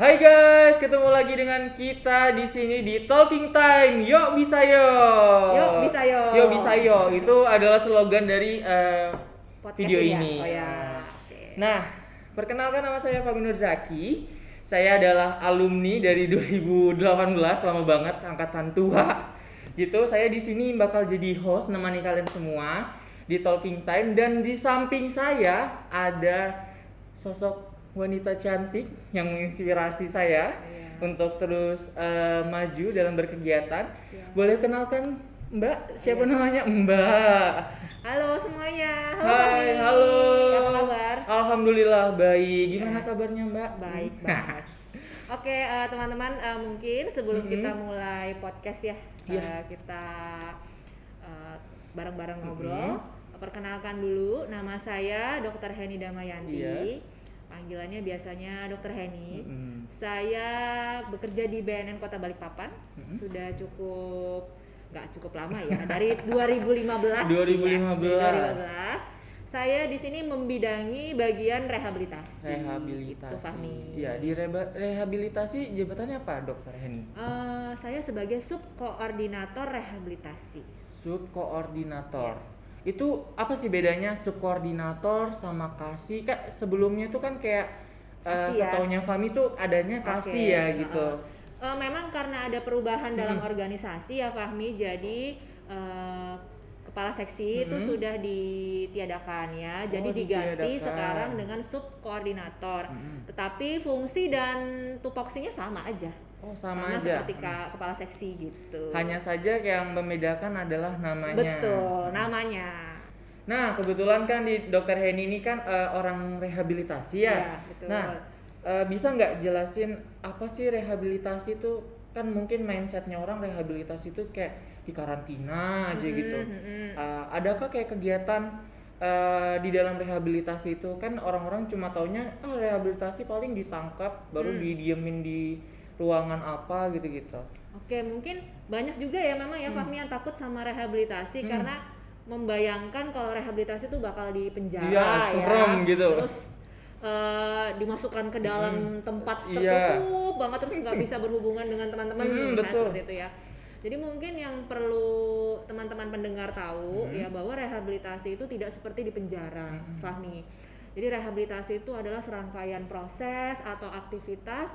Hai guys, ketemu lagi dengan kita di sini di Talking Time. Yuk bisa yo. Yuk bisa yo. Yuk bisa yo. Itu adalah slogan dari eh, Podcast video ya? ini. Oh ya. Oke. Nah, perkenalkan nama saya Fahmi Nur Zaki. Saya adalah alumni dari 2018, lama banget angkatan tua. Gitu, saya di sini bakal jadi host nemani kalian semua di Talking Time dan di samping saya ada sosok wanita cantik yang menginspirasi saya Iya. untuk terus eh, maju dalam berkegiatan. Iya. Boleh kenalkan Mbak? Siapa Iya. namanya? Mbak. Halo semuanya. Halo Hai, Fahmi. halo. Apa kabar? Alhamdulillah baik. Gimana Ya. kabarnya, Mbak? Baik banget. Oke, eh, teman-teman, eh, mungkin sebelum Mhm. kita mulai podcast ya, Iya. eh, kita eh, bareng-bareng ngobrol. Perkenalkan dulu, nama saya Dr. Heni Damayanti. Iya. Panggilannya biasanya Dr. Heni. Mm-mm. Saya bekerja di BNN Kota Balikpapan. Mhm. Sudah cukup nggak cukup lama ya, dari 2015. 2015. Ya, dari 2015. Saya di sini membidangi bagian rehabilitasi. Rehabilitasi. Gitu, Fahmi. Iya, di reba- rehabilitasi jabatannya apa, Dokter Heni? Eh, saya sebagai sub koordinator rehabilitasi. Subkoordinator. Iya. Itu apa sih bedanya subkoordinator sama kasih? Kan sebelumnya tuh kan kayak Kasih ya. setaunya Fami tuh adanya kasih Oke, ya gitu. heeh. Eh, memang karena ada perubahan dalam Hmm. organisasi ya Fahmi, jadi eh, kepala seksi itu Hmm. sudah ditiadakan ya, jadi Oh, diganti ditiadakan. sekarang dengan sub koordinator. Mm-mm. Tetapi fungsi dan tupoksinya sama aja, Oh, sama, aja. seperti ka- kepala seksi gitu. Hanya saja yang membedakan adalah namanya. betul namanya. Nah, kebetulan kan di Dokter Heni ini kan eh, orang rehabilitasi ya. Iya, betul. Nah, eh, bisa nggak jelasin apa sih rehabilitasi itu? Kan mungkin mindsetnya orang rehabilitasi itu kayak di karantina aja Mm-mm, gitu. mm-mm. Eh, adakah kayak kegiatan eh, di dalam rehabilitasi itu kan orang-orang cuma taunya ah rehabilitasi paling ditangkap baru Hmm. didiemin di ruangan apa gitu-gitu. Oke, mungkin banyak juga ya memang ya Hmm. Fahmi yang takut sama rehabilitasi Hmm. karena membayangkan kalau rehabilitasi itu bakal di penjara Iya, ya. serem gitu. Terus eh, dimasukkan ke dalam tempat Iya. tertutup banget terus nggak bisa berhubungan dengan teman-teman Hmm, betul. seperti itu ya. Jadi mungkin yang perlu teman-teman pendengar tahu Hmm. ya bahwa rehabilitasi itu tidak seperti di penjara, Hmm. Fahmi. Jadi rehabilitasi itu adalah serangkaian proses atau aktivitas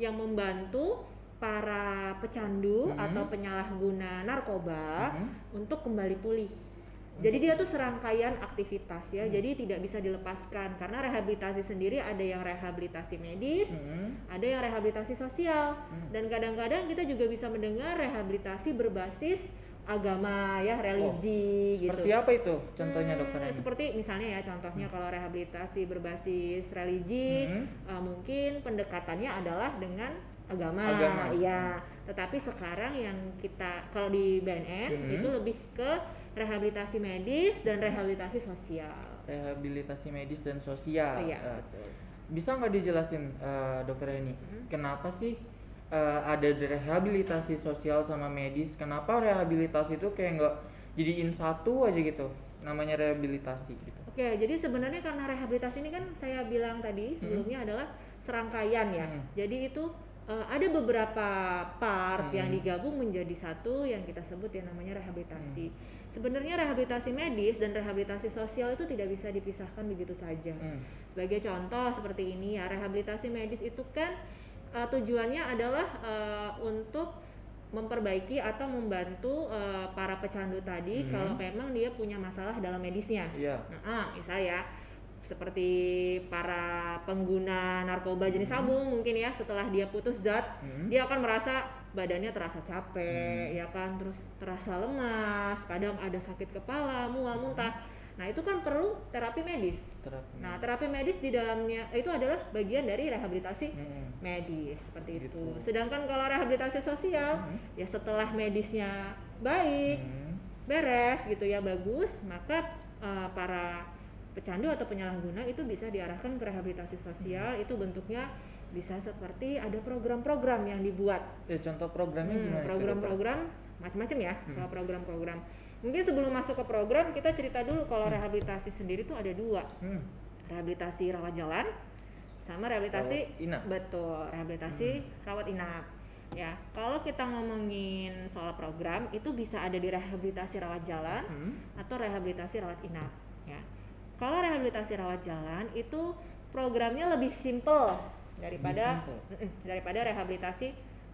yang membantu para pecandu Hmm. atau penyalahguna narkoba Mhm. untuk kembali pulih. Jadi dia tuh serangkaian aktivitas ya. Hmm. Jadi tidak bisa dilepaskan karena rehabilitasi sendiri ada yang rehabilitasi medis, Hmm. ada yang rehabilitasi sosial Hmm. dan kadang-kadang kita juga bisa mendengar rehabilitasi berbasis agama ya, religi gitu. Seperti apa itu contohnya Hmm, dokter Heni? Seperti misalnya ya contohnya kalau rehabilitasi berbasis religi Hmm. eh, mungkin pendekatannya adalah dengan agama, Agama. iya. Tetapi sekarang yang kita kalau di BNN Hmm. itu lebih ke rehabilitasi medis dan rehabilitasi sosial. rehabilitasi medis dan sosial. Oh, iya, Eh, betul. bisa nggak dijelasin eh, dokter Heni, Hmm. kenapa sih eh, ada rehabilitasi sosial sama medis? Kenapa rehabilitasi itu kayak nggak jadiin satu aja gitu? Namanya rehabilitasi gitu. Oke, jadi sebenarnya karena rehabilitasi ini kan saya bilang tadi sebelumnya adalah serangkaian ya. Hmm. Jadi itu eh, ada beberapa part yang Hmm. digabung menjadi satu yang kita sebut yang namanya rehabilitasi. Hmm. Sebenarnya rehabilitasi medis dan rehabilitasi sosial itu tidak bisa dipisahkan begitu saja. Hmm. Sebagai contoh seperti ini ya, rehabilitasi medis itu kan eh, tujuannya adalah eh, untuk memperbaiki atau membantu eh, para pecandu tadi Hmm. kalau memang dia punya masalah dalam medisnya. Iya. Nah, ah, misalnya ya, seperti para pengguna narkoba jenis Hmm. sabu mungkin ya setelah dia putus zat, Hmm. dia akan merasa badannya terasa capek, Hmm. ya kan, terus terasa lemas, kadang ada sakit kepala, mual, muntah. Nah, itu kan perlu terapi medis. Terapi. Nah, terapi medis di dalamnya itu adalah bagian dari rehabilitasi Hmm. medis seperti Gitu. itu. Sedangkan kalau rehabilitasi sosial Hmm. ya setelah medisnya baik, Hmm. beres gitu ya bagus, maka eh, para pecandu atau penyalahguna itu bisa diarahkan ke rehabilitasi sosial. Itu bentuknya bisa seperti ada program-program yang dibuat. Ya, contoh programnya Hmm, gimana? dokter? program-program macam-macam ya Hmm. kalau program-program. Mungkin sebelum masuk ke program kita cerita dulu kalau rehabilitasi sendiri tuh ada dua. Hmm. Rehabilitasi rawat jalan sama rehabilitasi Rawat inap. betul rehabilitasi rawat inap ya kalau kita ngomongin soal program itu bisa ada di rehabilitasi rawat jalan Hmm. atau rehabilitasi rawat inap ya kalau rehabilitasi rawat jalan itu programnya lebih simple daripada simple. Daripada rehabilitasi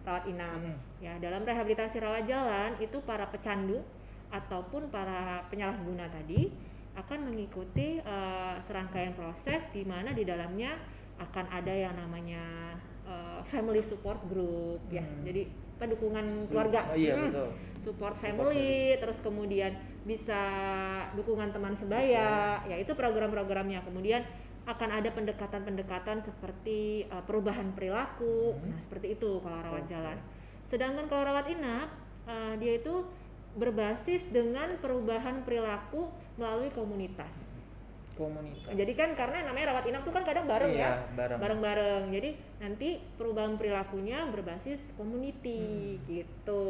rawat inap Hmm. ya dalam rehabilitasi rawat jalan itu para pecandu ataupun para penyalahguna tadi akan mengikuti eh, serangkaian proses di mana di dalamnya akan ada yang namanya eh, family support group ya Hmm. jadi apa, dukungan keluarga Oh iya Hmm betul. support family, terus kemudian bisa dukungan teman sebaya, ya itu program-programnya. Kemudian akan ada pendekatan-pendekatan seperti uh, perubahan perilaku, Hmm. nah seperti itu kalau rawat Oke. jalan. Sedangkan kalau rawat inap, uh, dia itu berbasis dengan perubahan perilaku melalui komunitas. Komunitas. Jadi kan karena namanya rawat inap tuh kan kadang bareng Iya, ya, bareng. bareng-bareng. Jadi nanti perubahan perilakunya berbasis community gitu.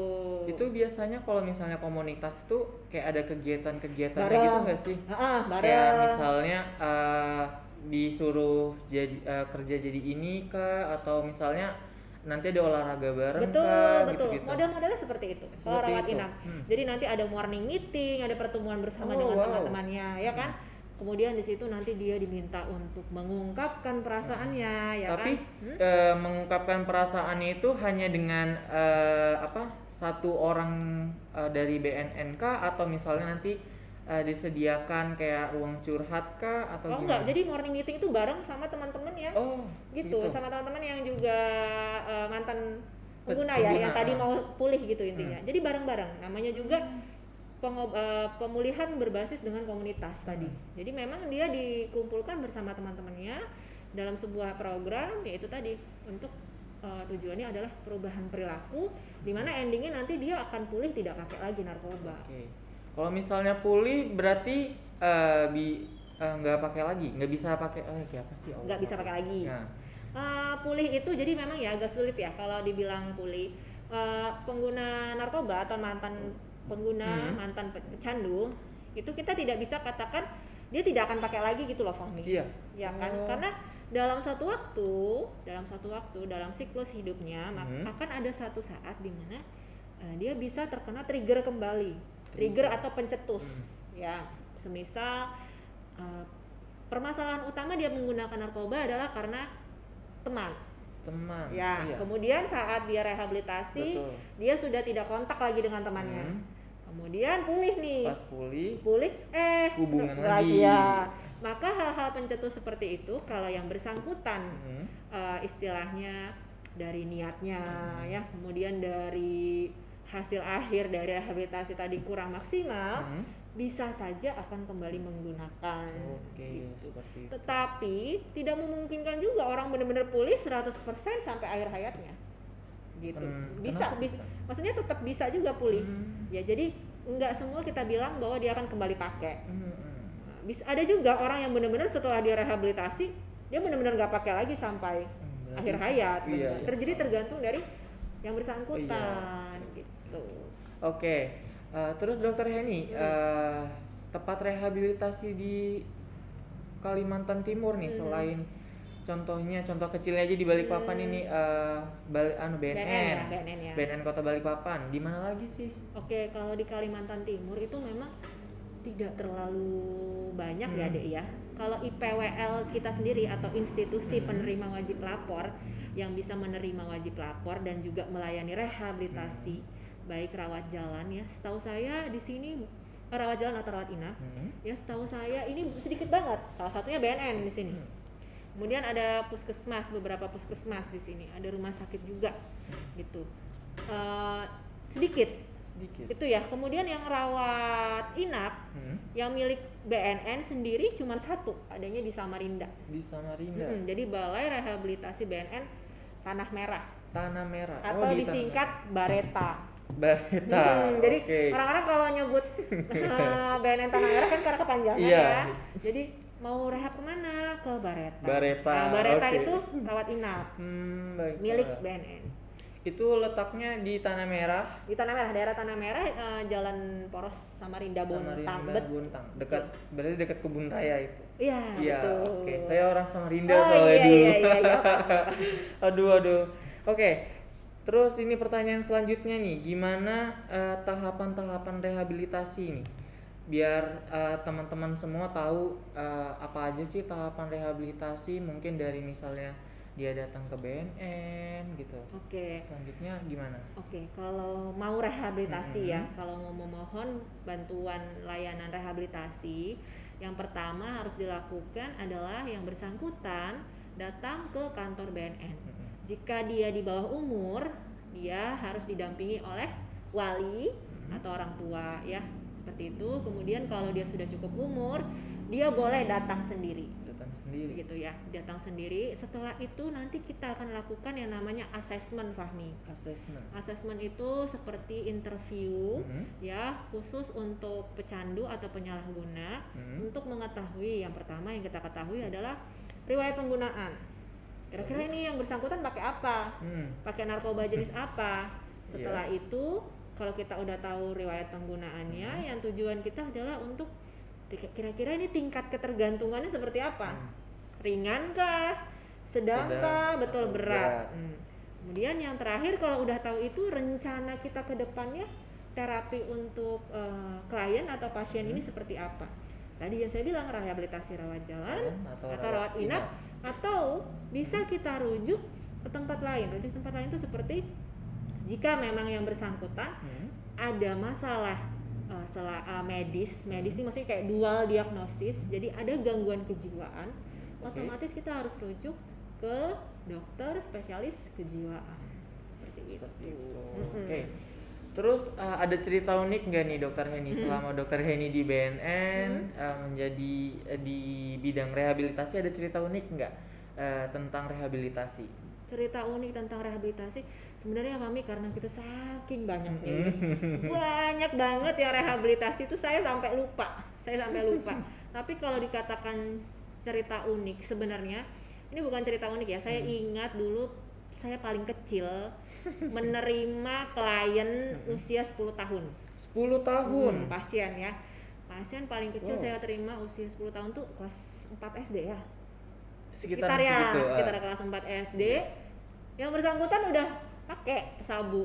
Hmm. Itu biasanya kalau misalnya komunitas itu kayak ada kegiatan-kegiatan gitu nggak sih? Ah, bareng. Kayak misalnya eh, disuruh jadi eh, kerja jadi ini kah atau misalnya nanti ada olahraga bareng betul kah betul gitu-gitu. model-modelnya seperti itu kalau Seperti rawat itu. inap Hmm. jadi nanti ada morning meeting ada pertemuan bersama Oh, dengan wow. teman-temannya ya kan kemudian di situ nanti dia diminta untuk mengungkapkan perasaannya ya Tapi kan Hmm? eh, mengungkapkan perasaannya itu hanya dengan eh, apa satu orang eh, dari BNNK atau misalnya nanti eh, disediakan kayak ruang curhat kah atau oh gimana? enggak. Jadi morning meeting itu bareng sama teman-teman ya? Oh, gitu, sama teman-teman yang juga eh, mantan pengguna ya yang tadi mau pulih gitu intinya. Jadi bareng-bareng. Namanya juga pengob- eh, pemulihan berbasis dengan komunitas tadi. Jadi memang dia dikumpulkan bersama teman-temannya dalam sebuah program yaitu tadi untuk eh, tujuannya adalah perubahan perilaku di mana endingnya nanti dia akan pulih tidak pakai lagi narkoba. Oke. Kalau misalnya pulih berarti eh, bi eh, nggak pakai lagi, nggak bisa pakai eh kayak apa sih? Nggak bisa pakai lagi Nah, Eh, pulih itu jadi memang ya agak sulit ya kalau dibilang pulih Eh, pengguna narkoba atau mantan pengguna Hmm. mantan pe- pecandu itu kita tidak bisa katakan dia tidak akan pakai lagi gitu loh Fahmi iya. ya kan Oh. karena dalam satu waktu dalam satu waktu dalam siklus hidupnya maka Hmm. akan ada satu saat di mana eh, dia bisa terkena trigger kembali trigger atau pencetus Hmm. ya semisal eh, permasalahan utama dia menggunakan narkoba adalah karena teman Teman. ya iya. kemudian saat dia rehabilitasi Betul. dia sudah tidak kontak lagi dengan temannya Hmm. kemudian pulih nih Pas pulih, pulih eh Hubungan lagi. ya maka hal-hal pencetus seperti itu kalau yang bersangkutan hmm, eh, istilahnya dari niatnya Hmm. ya kemudian dari hasil akhir dari rehabilitasi tadi kurang maksimal hmm. bisa saja akan kembali menggunakan. Oke, gitu. seperti itu. tetapi tidak memungkinkan juga orang benar-benar pulih 100% sampai akhir hayatnya. Gitu. Ken- bisa kenapa bisa. Maksudnya tetap bisa juga pulih. Hmm, ya jadi nggak semua kita bilang bahwa dia akan kembali pakai. Hmm, hmm. Nah, bisa ada juga orang yang benar-benar setelah dia rehabilitasi dia benar-benar nggak pakai lagi sampai Hmm, akhir hayat. Iya, iya. terjadi tergantung dari yang bersangkutan gitu Oke, eh, terus Dokter Heni, Hmm. eh, tempat rehabilitasi di Kalimantan Timur nih, Hmm. selain contohnya, contoh kecilnya aja di Balikpapan Hmm. ini, eh, Bali, anu BNN, BNN ya BNN ya BNN Kota Balikpapan, di mana lagi sih? Oke, kalau di Kalimantan Timur itu memang tidak terlalu banyak ya, Hmm. Dek ya. Kalau IPWL kita sendiri atau institusi Hmm. penerima wajib lapor yang bisa menerima wajib lapor dan juga melayani rehabilitasi baik rawat jalan ya. Setahu saya di sini eh, rawat jalan atau rawat inap Hmm. ya setahu saya ini sedikit banget. Salah satunya BNN di sini. Hmm. Kemudian ada puskesmas, beberapa puskesmas di sini. Ada rumah sakit juga gitu. Eh, sedikit Sedikit. itu ya kemudian yang rawat inap Hmm. yang milik BNN sendiri cuma satu adanya di Samarinda Di Samarinda, Mm-mm, jadi Balai Rehabilitasi BNN Tanah Merah Tanah Merah. atau Oh, di disingkat Bareta Merah. Bareta. Mm, jadi Oke. orang-orang kalau nyebut BNN Tanah Merah kan karena kepanjangan Iya. ya jadi mau rehab ke mana ke Bareta Bareta, Nah, Bareta oke. itu rawat inap Hmm, baik. milik. BNN itu letaknya di Tanah Merah di Tanah Merah daerah Tanah Merah eh, Jalan Poros Samarinda Bontang Samarinda Bontang dekat berarti dekat kebun raya itu iya Iya, oke. Saya orang Samarinda Oh, soalnya iya, dulu. iya, iya, iya, apa-apa. aduh, aduh. Oke. Terus ini pertanyaan selanjutnya nih, gimana eh, tahapan-tahapan rehabilitasi ini? Biar eh, teman-teman semua tahu eh, apa aja sih tahapan rehabilitasi, mungkin dari misalnya dia datang ke BNN gitu. oke Selanjutnya gimana? Oke, kalau mau rehabilitasi ya, Mhm. kalau mau memohon bantuan layanan rehabilitasi, yang pertama harus dilakukan adalah yang bersangkutan datang ke kantor BNN. Mm-mm. Jika dia di bawah umur, dia harus didampingi oleh wali Mhm. atau orang tua ya, seperti itu. Kemudian kalau dia sudah cukup umur, dia boleh datang sendiri Datang sendiri. gitu ya, datang sendiri. Setelah itu nanti kita akan lakukan yang namanya assessment Fahmi. Assessment. Assessment itu seperti interview Mhm. ya khusus untuk pecandu atau penyalahguna Mhm. untuk mengetahui yang pertama yang kita ketahui adalah riwayat penggunaan. Kira-kira ini yang bersangkutan pakai apa? Hmm. Pakai narkoba jenis apa? Setelah itu kalau kita udah tahu riwayat penggunaannya, Hmm. yang tujuan kita adalah untuk kira-kira ini tingkat ketergantungannya seperti apa? Hmm. ringan kah, sedang Sedang kah, betul berat. berat. Hmm. Kemudian yang terakhir kalau udah tahu itu rencana kita ke depannya terapi untuk eh, klien atau pasien Hmm. ini seperti apa? Tadi yang saya bilang rehabilitasi rawat jalan Atau atau rawat inap atau bisa kita rujuk ke tempat lain. Rujuk tempat lain itu seperti jika memang yang bersangkutan Hmm. ada masalah uh, sela- uh, medis, medis ini maksudnya kayak dual diagnosis, jadi ada gangguan kejiwaan, Oke. otomatis kita harus rujuk ke dokter spesialis kejiwaan seperti itu. Itu. Mm-mm. Oke. Terus uh, ada cerita unik nggak nih Dokter Heni? Selama Dokter Heni di BNN uh, menjadi uh, di bidang rehabilitasi ada cerita unik nggak uh, tentang rehabilitasi? Cerita unik tentang rehabilitasi sebenarnya Mami karena kita saking banyaknya ya. banyak banget ya rehabilitasi itu saya sampai lupa. Saya sampai lupa. Tapi kalau dikatakan cerita unik sebenarnya ini bukan cerita unik ya saya ingat dulu saya paling kecil menerima klien usia 10 tahun 10 tahun. Hmm, pasien ya pasien paling kecil Wow. saya terima usia 10 tahun tuh kelas 4 SD ya Sekitar sekitar ya segitu. uh, sekitar kelas 4 SD yang bersangkutan udah pakai sabu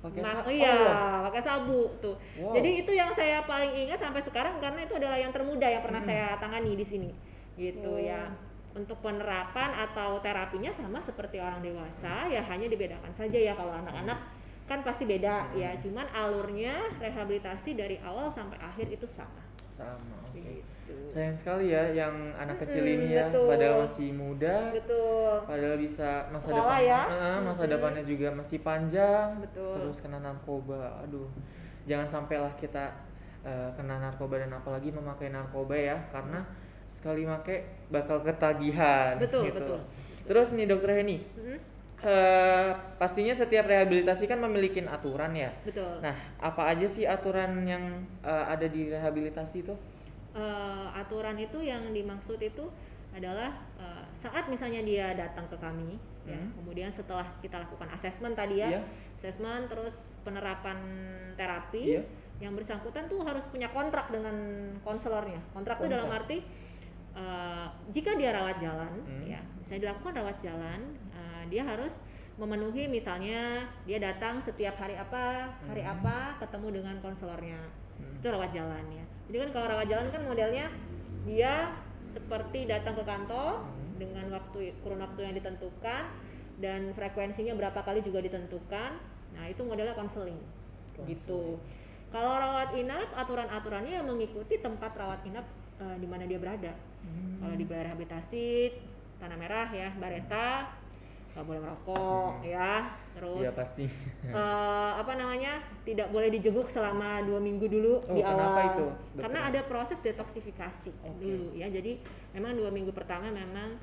Pakai Ma- sa- iya oh. pakai sabu tuh Wow. jadi itu yang saya paling ingat sampai sekarang karena itu adalah yang termuda yang pernah Mm. saya tangani di sini gitu Oh. ya untuk penerapan atau terapinya sama seperti orang dewasa ya hanya dibedakan saja ya kalau anak-anak kan pasti beda ya Hmm. cuman alurnya rehabilitasi dari awal sampai akhir itu sama sama. Oke. gitu Sayang sekali ya yang anak kecil Mm-mm, ini ya betul. padahal masih muda betul padahal bisa masa Sekolah depan ya. Eh, masa Mm-mm. depannya juga masih panjang Betul. terus kena narkoba aduh jangan sampailah kita eh, kena narkoba dan apalagi memakai narkoba ya karena sekali make bakal ketagihan Betul, gitu. betul. terus nih dokter Heni Mm-mm, eh, pastinya setiap rehabilitasi kan memiliki aturan ya betul nah apa aja sih aturan yang eh, ada di rehabilitasi itu eh, aturan itu yang dimaksud itu adalah eh, saat misalnya dia datang ke kami ya Hmm. kemudian setelah kita lakukan asesmen tadi ya Iya. asesmen terus penerapan terapi Iya. yang bersangkutan tuh harus punya kontrak dengan konselornya kontrak itu dalam arti eh, jika dia rawat jalan Hmm. ya saya dilakukan rawat jalan eh, dia harus memenuhi misalnya dia datang setiap hari apa hari Hmm. apa ketemu dengan konselornya Hmm. itu rawat jalan ya jadi kan kalau rawat jalan kan modelnya dia seperti datang ke kantor Hmm. dengan waktu kurun waktu yang ditentukan dan frekuensinya berapa kali juga ditentukan nah itu modelnya konseling gitu kalau rawat inap aturan-aturannya yang mengikuti tempat rawat inap eh, di mana dia berada Hmm. kalau di balai rehabilitasi tanah merah ya bareta nggak boleh merokok ya terus Iya pasti. eh, apa namanya tidak boleh dijenguk selama dua minggu dulu Oh, di awal itu, dokter? karena ada proses detoksifikasi Oke. dulu ya jadi memang dua minggu pertama memang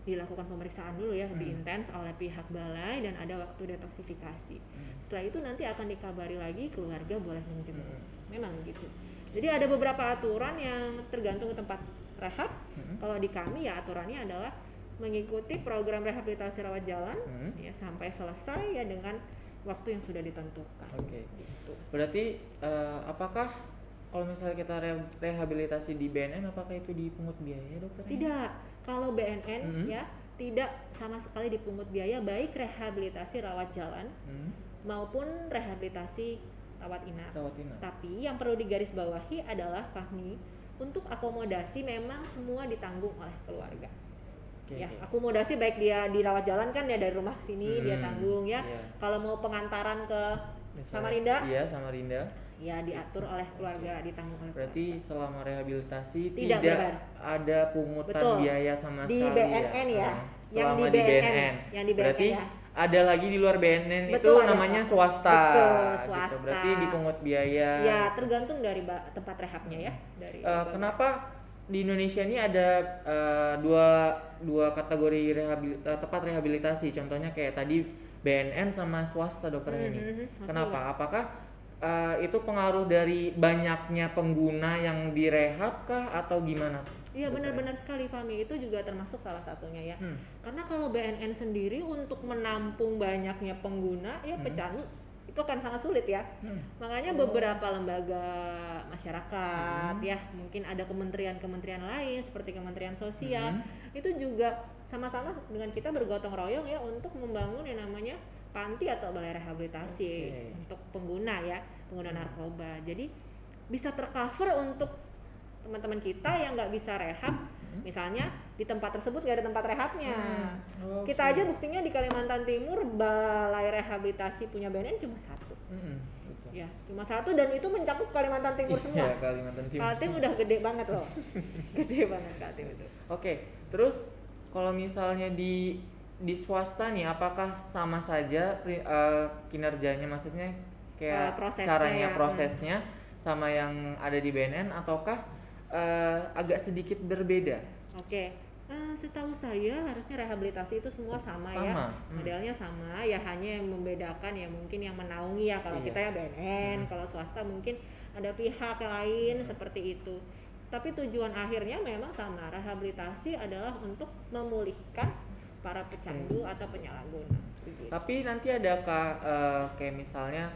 dilakukan pemeriksaan dulu ya lebih Hmm. intens oleh pihak balai dan ada waktu detoksifikasi Hmm. setelah itu nanti akan dikabari lagi keluarga boleh menjenguk Hmm. memang gitu jadi ada beberapa aturan yang tergantung tempat rehab Hmm. kalau di kami ya aturannya adalah mengikuti program rehabilitasi rawat jalan Hmm. ya sampai selesai ya dengan waktu yang sudah ditentukan. Oke. Gitu. Berarti eh, apakah kalau misalnya kita re- rehabilitasi di BNN apakah itu dipungut biaya dokter? Tidak, kalau BNN Mhm. ya tidak sama sekali dipungut biaya baik rehabilitasi rawat jalan Hmm, maupun rehabilitasi rawat inap. rawat inap. Tapi yang perlu digarisbawahi adalah Fahmi untuk akomodasi memang semua ditanggung oleh keluarga. Oke, ya, akomodasi baik dia di rawat jalan kan ya dari rumah sini dia Hmm, tanggung ya. iya. Kalau mau pengantaran ke Misalnya- Samarinda Iya, Samarinda. ya diatur oleh keluarga, ditanggung oleh Berarti keluarga. selama rehabilitasi Tidak tidak, ada pungutan Betul. biaya sama Di sekali BNN ya. Ah, Yang di BNN, yang di BNN Berarti ya. Ada lagi di luar BNN itu Betul, ada namanya swasta. swasta. Betul, gitu. swasta. Berarti dipungut biaya. Ya tergantung dari tempat rehabnya ya. Dari lembaga. kenapa di Indonesia ini ada eh, dua dua kategori eh, tempat rehabilitasi? Contohnya kayak tadi BNN sama swasta dokter Mhm, ini. mhm, Mas Kenapa? Apakah eh, itu pengaruh dari banyaknya pengguna yang direhab kah atau gimana? Iya benar-benar sekali Fami itu juga termasuk salah satunya ya. Hmm. Karena kalau BNN sendiri untuk menampung banyaknya pengguna ya Hmm. pecandu itu akan sangat sulit ya. Hmm. Makanya beberapa lembaga masyarakat Hmm. ya, mungkin ada kementerian-kementerian lain seperti Kementerian Sosial Hmm. itu juga sama-sama dengan kita bergotong royong ya untuk membangun yang namanya panti atau balai rehabilitasi Oke. untuk pengguna ya, pengguna Hmm. narkoba. Jadi bisa tercover untuk teman-teman kita yang nggak bisa rehab, Hmm. misalnya di tempat tersebut nggak ada tempat rehabnya. Hmm. Kita Oke. aja buktinya di Kalimantan Timur balai rehabilitasi punya BNN cuma satu. Hmm, betul. Ya, cuma satu dan itu mencakup Kalimantan Timur semua. Iya, Kalimantan Timur. Kaltim udah gede banget loh. gede banget Kaltim itu. Oke, terus kalau misalnya di di swasta nih, apakah sama saja eh, kinerjanya, maksudnya kayak Eh, prosesnya caranya, ya, prosesnya sama yang ada di BNN, ataukah eh, agak sedikit berbeda? Oke. Eh, setahu saya harusnya rehabilitasi itu semua sama, ya. Sama, hmm. Modelnya sama, ya hanya yang membedakan ya mungkin yang menaungi ya kalau Iya. kita ya BNN, Hmm. kalau swasta mungkin ada pihak lain seperti itu. Tapi tujuan akhirnya memang sama. Rehabilitasi adalah untuk memulihkan para pecandu atau penyalahguna. Tapi nanti adakah eh, kayak misalnya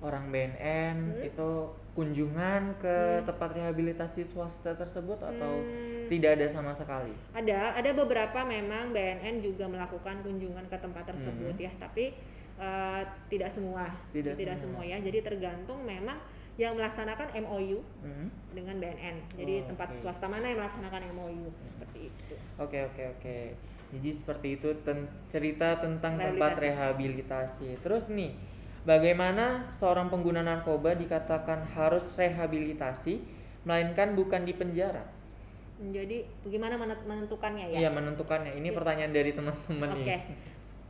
orang BNN Hmm. itu kunjungan ke Hmm. tempat rehabilitasi swasta tersebut atau Hmm, tidak ada sama sekali? ada ada beberapa memang BNN juga melakukan kunjungan ke tempat tersebut Mhm. ya tapi eh, tidak semua Tidak semua. semua. ya jadi tergantung memang yang melaksanakan MOU Hmm. dengan BNN jadi Oh, tempat oke. swasta mana yang melaksanakan MOU seperti itu Oke oke oke. Jadi seperti itu ten- cerita tentang tempat rehabilitasi. Terus nih, bagaimana seorang pengguna narkoba dikatakan harus rehabilitasi, melainkan bukan di penjara? jadi bagaimana menentukannya ya Iya menentukannya. Ini pertanyaan dari teman-teman Oke.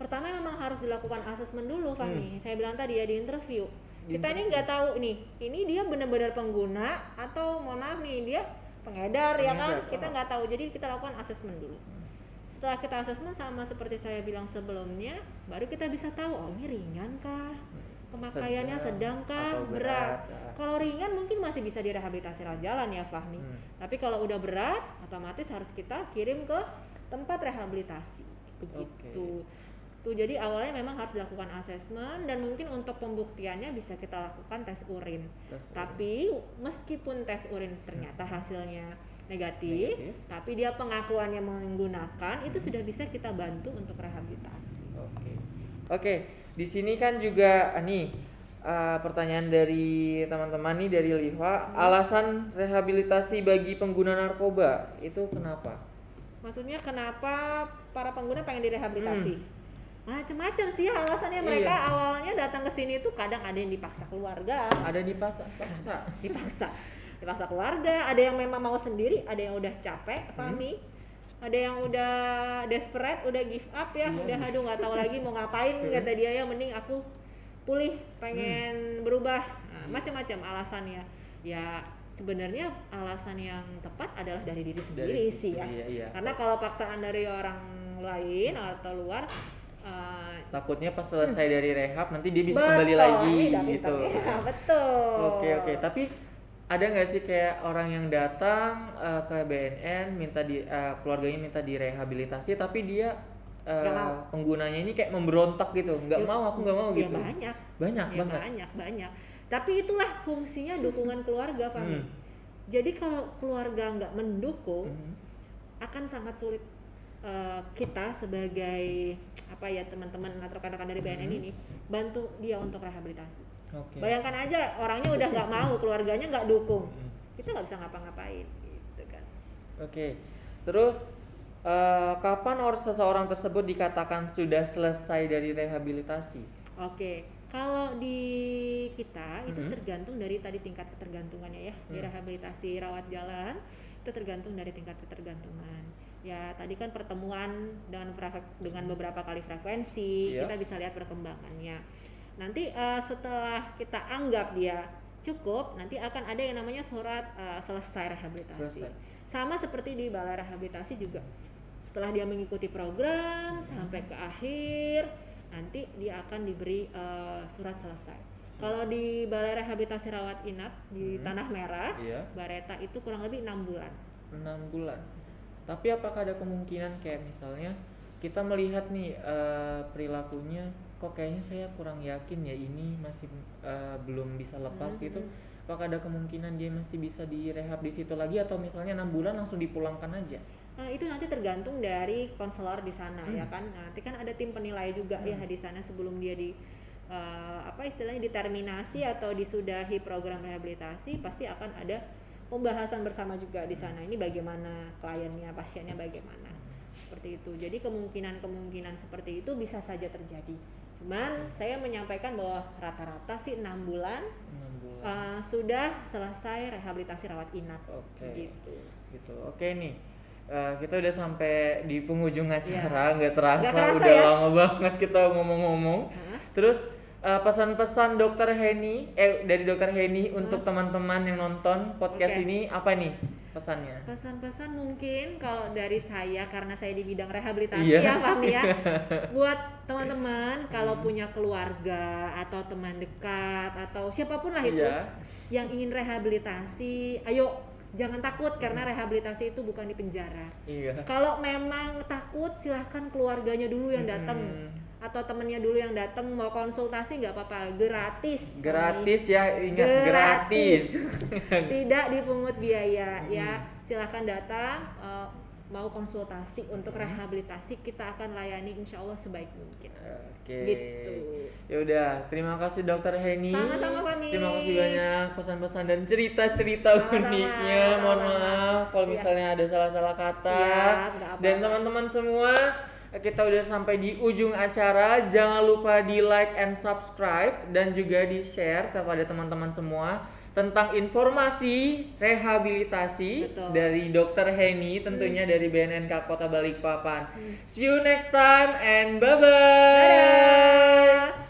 Pertama memang harus dilakukan asesmen dulu, Fahmi. Saya bilang tadi ya di interview. Kita ini nggak tahu nih, ini dia benar-benar pengguna atau mohon maaf nih dia pengedar, ya kan? Pengedar, Kita oh. nggak tahu. Jadi kita lakukan asesmen dulu. Setelah kita asesmen sama seperti saya bilang sebelumnya, baru kita bisa tahu oh ini ringan kah? Pemakaiannya sedang, kah? atau Berat. Ya. Kalau ringan mungkin masih bisa direhabilitasi jalan ya, Fahmi. Hmm. Tapi kalau udah berat, otomatis harus kita kirim ke tempat rehabilitasi. Begitu. Tuh jadi awalnya memang harus dilakukan asesmen dan mungkin untuk pembuktiannya bisa kita lakukan tes urin. Tes urin. Tapi meskipun tes urin ternyata hasilnya negatif, Negatif. tapi dia pengakuannya menggunakan itu sudah bisa kita bantu untuk rehabilitasi. Oke. Oke, di sini kan juga ah, nih eh, pertanyaan dari teman-teman nih dari Liva, alasan rehabilitasi bagi pengguna narkoba itu kenapa? Maksudnya kenapa para pengguna pengen direhabilitasi? Hmm. Macam-macam sih alasannya mereka Iya. awalnya datang ke sini tuh kadang ada yang dipaksa keluarga, Ada di pasar paksa. dipaksa dipaksa keluarga ada yang memang mau sendiri ada yang udah capek pahmi ada yang udah desperate udah give up ya Iya. udah aduh nggak tahu lagi mau ngapain kata dia ya mending aku pulih pengen berubah. Nah, macam-macam alasannya. Ya sebenarnya alasan yang tepat adalah dari diri sendiri Dari sih ya. Iya, iya. karena kalau paksaan dari orang lain atau luar eh, Takutnya pas selesai dari rehab nanti dia bisa betul, kembali lagi gitu. Ya, betul. Oke oke, tapi ada nggak sih kayak orang yang datang eh, ke BNN minta di eh, keluarganya minta direhabilitasi tapi dia mau. penggunanya ini kayak memberontak gitu nggak Ya, mau aku nggak mau ya gitu banyak banyak ya banget banyak banyak tapi itulah fungsinya dukungan keluarga Fahmi Hmm. jadi kalau keluarga nggak mendukung Mhm. akan sangat sulit eh, kita sebagai apa ya teman-teman atau rekan-rekan dari BNN Mhm. ini bantu dia untuk rehabilitasi oke bayangkan aja orangnya udah nggak mau keluarganya nggak dukung kita nggak bisa ngapa-ngapain gitu kan Oke, terus eh, kapan or seseorang tersebut dikatakan sudah selesai dari rehabilitasi? Oke, kalau di kita itu Mhm. tergantung dari tadi tingkat ketergantungannya ya. Di Hmm. rehabilitasi rawat jalan itu tergantung dari tingkat ketergantungan. Ya tadi kan pertemuan dengan dengan beberapa kali frekuensi Iya. kita bisa lihat perkembangannya. Nanti eh, setelah kita anggap dia cukup, nanti akan ada yang namanya surat eh, selesai rehabilitasi. Selesai. Sama seperti di balai rehabilitasi juga. Setelah dia mengikuti program sampai ke akhir, nanti dia akan diberi eh, surat selesai. Kalau di balai rehabilitasi rawat inap di Hmm. Tanah Merah, Iya, Bareta itu kurang lebih enam bulan. enam bulan. Tapi apakah ada kemungkinan kayak misalnya kita melihat nih eh, perilakunya, kok kayaknya saya kurang yakin ya ini masih eh, belum bisa lepas Mhm. gitu. Apakah ada kemungkinan dia masih bisa direhab di situ lagi atau misalnya enam bulan langsung dipulangkan aja? Nah, itu nanti tergantung dari konselor di sana Hmm. ya kan. Nanti kan ada tim penilai juga ya Hmm. di sana sebelum dia di eh, apa istilahnya diterminasi atau disudahi program rehabilitasi pasti akan ada pembahasan bersama juga di sana. Ini bagaimana kliennya, pasiennya bagaimana. Seperti itu. Jadi kemungkinan-kemungkinan seperti itu bisa saja terjadi. Cuman saya menyampaikan bahwa rata-rata sih enam bulan Enam bulan. eh, sudah selesai rehabilitasi rawat inap. Oke. Gitu. gitu oke nih eh, kita udah sampai di penghujung Iya. acara nggak terasa, Nggak terasa udah ya? lama banget kita ngomong-ngomong Hah? terus eh, pesan-pesan dokter Heni eh dari dokter Heni untuk teman-teman yang nonton podcast Oke. ini apa nih pesannya Pesan-pesan mungkin kalau dari saya karena saya di bidang rehabilitasi Iya. ya paham ya. Buat teman-teman kalau punya keluarga atau teman dekat atau siapa pun lah itu Iya. yang ingin rehabilitasi, ayo jangan takut karena rehabilitasi itu bukan di penjara. iya Kalau memang takut silahkan keluarganya dulu yang datang Mm-mm. atau temennya dulu yang datang mau konsultasi nggak apa-apa gratis. gratis ya ingat Gratis. gratis, tidak dipungut biaya ya silahkan datang eh, mau konsultasi untuk rehabilitasi kita akan layani insya Allah sebaik mungkin oke gitu Ya udah, terima kasih Dokter Heni. Sama-sama, Fani. Terima kasih banyak pesan-pesan dan cerita-cerita uniknya. Mohon maaf kalau Iya. misalnya ada salah-salah kata. Siap. Dan teman-teman semua, kita udah sampai di ujung acara. Jangan lupa di like and subscribe dan juga di share kepada teman-teman semua tentang informasi rehabilitasi Betul. dari Dokter Heni tentunya dari BNNK Kota Balikpapan. Hmm. See you next time and bye bye. Dadah.